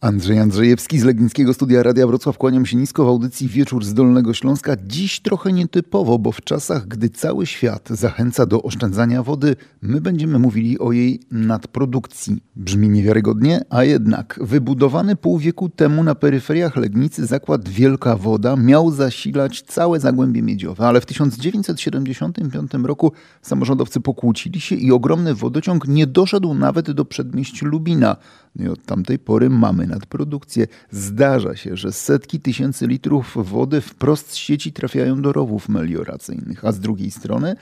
Andrzej Andrzejewski z Legnickiego Studia Radia Wrocław. Kłaniam się nisko w audycji Wieczór z Dolnego Śląska. Dziś trochę nietypowo, bo w czasach, gdy cały świat zachęca do oszczędzania wody, my będziemy mówili o jej nadprodukcji. Brzmi niewiarygodnie, a jednak wybudowany pół wieku temu na peryferiach Legnicy zakład Wielka Woda miał zasilać całe Zagłębie Miedziowe, ale w 1975 roku samorządowcy pokłócili się i ogromny wodociąg nie doszedł nawet do przedmieści Lubina. No i od tamtej pory mamy nadprodukcję. Zdarza się, że setki tysięcy litrów wody wprost z sieci trafiają do rowów melioracyjnych, a z drugiej strony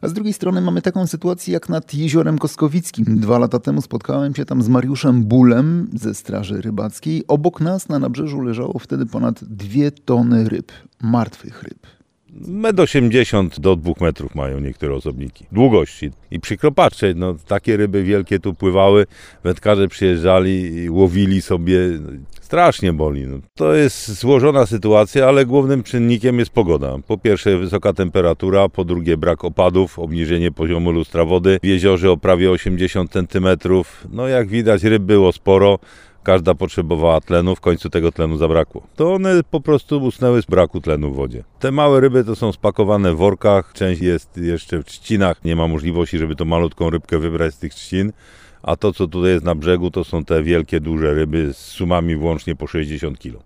a z drugiej strony mamy taką sytuację jak nad Jeziorem Koskowickim. Dwa lata temu spotkałem się tam z Mariuszem Bulem ze Straży Rybackiej. Obok nas na nabrzeżu leżało wtedy ponad dwie tony ryb, martwych ryb. 1,80 m do 2 metrów mają niektóre osobniki długości. I przykro patrzeć, no, takie ryby wielkie tu pływały, wędkarze przyjeżdżali łowili sobie. Strasznie boli. No. To jest złożona sytuacja, ale głównym czynnikiem jest pogoda. Po pierwsze wysoka temperatura, po drugie brak opadów, obniżenie poziomu lustra wody w jeziorze o prawie 80 cm. No jak widać ryb było sporo każda potrzebowała tlenu, w końcu tego tlenu zabrakło. To one po prostu usnęły z braku tlenu w wodzie. Te małe ryby to są spakowane w workach, część jest jeszcze w trzcinach, nie ma możliwości, żeby tą malutką rybkę wybrać z tych trzcin. A to, co tutaj jest na brzegu, to są te wielkie, duże ryby z sumami włącznie po 60 kg.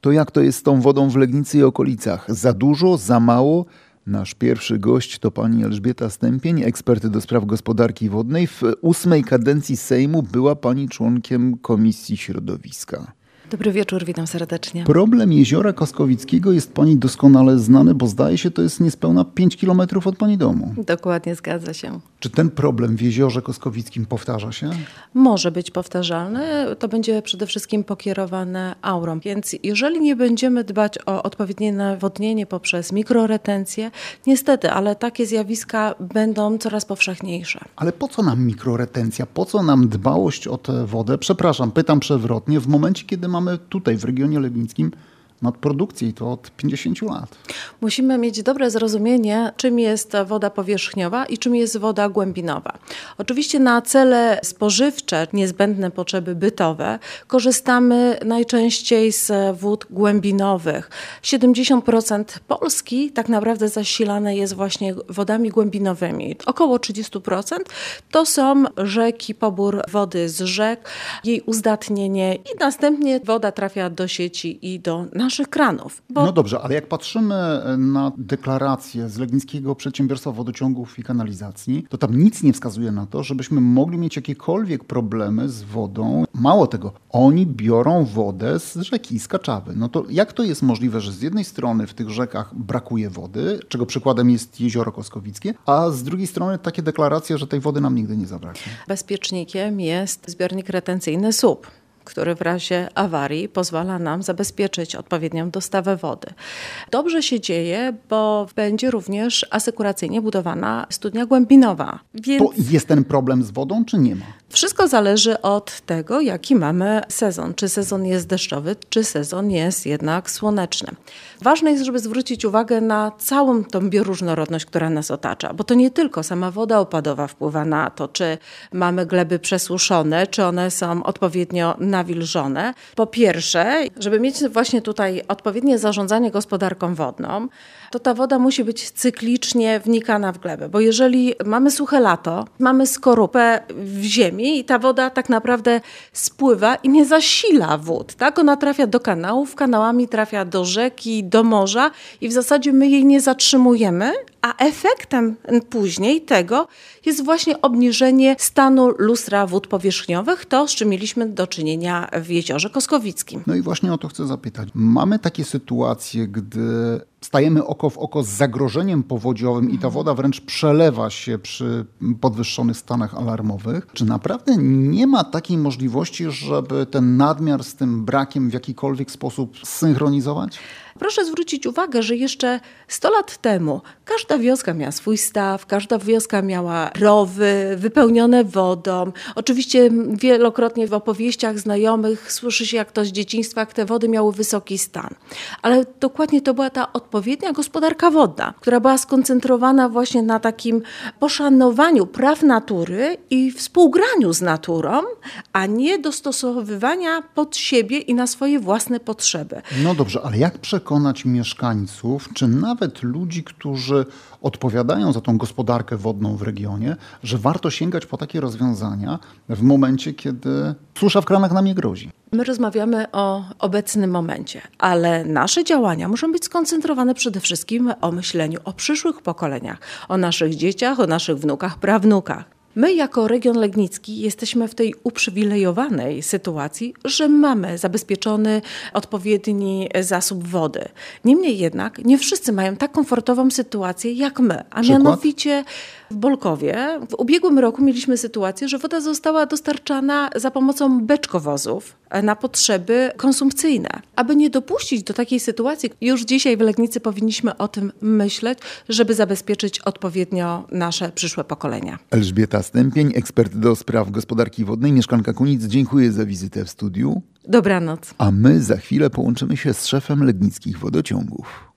To jak to jest z tą wodą w Legnicy i okolicach? Za dużo, za mało? Nasz pierwszy gość to pani Elżbieta Stępień, ekspert do spraw gospodarki wodnej. W ósmej kadencji Sejmu była pani członkiem Komisji Środowiska. Dobry wieczór, witam serdecznie. Problem jeziora Koskowickiego jest pani doskonale znany, bo zdaje się, to jest niespełna 5 kilometrów od pani domu. Dokładnie, zgadza się. Czy ten problem w jeziorze Koskowickim powtarza się? Może być powtarzalny. To będzie przede wszystkim pokierowane aurą. Więc jeżeli nie będziemy dbać o odpowiednie nawodnienie poprzez mikroretencję, niestety, ale takie zjawiska będą coraz powszechniejsze. Ale po co nam mikroretencja? Po co nam dbałość o tę wodę? Przepraszam, pytam przewrotnie. W momencie, kiedy mamy tutaj w regionie legnickim nadprodukcji to od 50 lat. Musimy mieć dobre zrozumienie, czym jest woda powierzchniowa i czym jest woda głębinowa. Oczywiście na cele spożywcze, niezbędne potrzeby bytowe, korzystamy najczęściej z wód głębinowych. 70% Polski tak naprawdę zasilane jest właśnie wodami głębinowymi. Około 30% to są rzeki, pobór wody z rzek, jej uzdatnienie i następnie woda trafia do sieci i do naszych naszych kranów. Bo... No dobrze, ale jak patrzymy e, na deklarację z Legnickiego Przedsiębiorstwa Wodociągów i Kanalizacji, to tam nic nie wskazuje na to, żebyśmy mogli mieć jakiekolwiek problemy z wodą. Mało tego, oni biorą wodę z rzeki, z Kaczawy. No to jak to jest możliwe, że z jednej strony w tych rzekach brakuje wody, czego przykładem jest Jezioro Koskowickie, a z drugiej strony takie deklaracje, że tej wody nam nigdy nie zabraknie? Bezpiecznikiem jest zbiornik retencyjny SUP który w razie awarii pozwala nam zabezpieczyć odpowiednią dostawę wody. Dobrze się dzieje, bo będzie również asekuracyjnie budowana studnia głębinowa. Więc... To jest ten problem z wodą, czy nie ma? Wszystko zależy od tego, jaki mamy sezon. Czy sezon jest deszczowy, czy sezon jest jednak słoneczny. Ważne jest, żeby zwrócić uwagę na całą tą bioróżnorodność, która nas otacza, bo to nie tylko sama woda opadowa wpływa na to, czy mamy gleby przesuszone, czy one są odpowiednio nawilżone. Po pierwsze, żeby mieć właśnie tutaj odpowiednie zarządzanie gospodarką wodną, to ta woda musi być cyklicznie wnikana w glebę, bo jeżeli mamy suche lato, mamy skorupę w ziemi i ta woda tak naprawdę spływa i nie zasila wód, tak? Ona trafia do kanałów, kanałami trafia do rzeki, do morza i w zasadzie my jej nie zatrzymujemy, a efektem później tego jest właśnie obniżenie stanu lustra wód powierzchniowych, to z czym mieliśmy do czynienia w jeziorze Koskowickim. No i właśnie o to chcę zapytać. Mamy takie sytuacje, gdy stajemy oko w oko z zagrożeniem powodziowym i ta woda wręcz przelewa się przy podwyższonych stanach alarmowych. Czy naprawdę nie ma takiej możliwości, żeby ten nadmiar z tym brakiem w jakikolwiek sposób zsynchronizować? Proszę zwrócić uwagę, że jeszcze 100 lat temu każda wioska miała swój staw, każda wioska miała rowy wypełnione wodą. Oczywiście wielokrotnie w opowieściach znajomych słyszy się, jak to z dzieciństwa, jak te wody miały wysoki stan. Ale dokładnie to była ta odpowiednia gospodarka wodna, która była skoncentrowana właśnie na takim poszanowaniu praw natury i współgraniu z naturą, a nie dostosowywania pod siebie i na swoje własne potrzeby. No dobrze, ale jak przekonać mieszkańców, czy nawet ludzi, którzy odpowiadają za tą gospodarkę wodną w regionie, że warto sięgać po takie rozwiązania w momencie, kiedy susza w kranach nam nie grozi? My rozmawiamy o obecnym momencie, ale nasze działania muszą być skoncentrowane przede wszystkim o myśleniu o przyszłych pokoleniach, o naszych dzieciach, o naszych wnukach, prawnukach. My, jako region legnicki, jesteśmy w tej uprzywilejowanej sytuacji, że mamy zabezpieczony odpowiedni zasób wody. Niemniej jednak nie wszyscy mają tak komfortową sytuację jak my, a Przykład? mianowicie w Bolkowie. W ubiegłym roku mieliśmy sytuację, że woda została dostarczana za pomocą beczkowozów na potrzeby konsumpcyjne. Aby nie dopuścić do takiej sytuacji, już dzisiaj w Legnicy powinniśmy o tym myśleć, żeby zabezpieczyć odpowiednio nasze przyszłe pokolenia. Elżbieta Stępień, ekspert do spraw gospodarki wodnej, mieszkanka Kunic, dziękuję za wizytę w studiu. Dobranoc. A my za chwilę połączymy się z szefem legnickich wodociągów.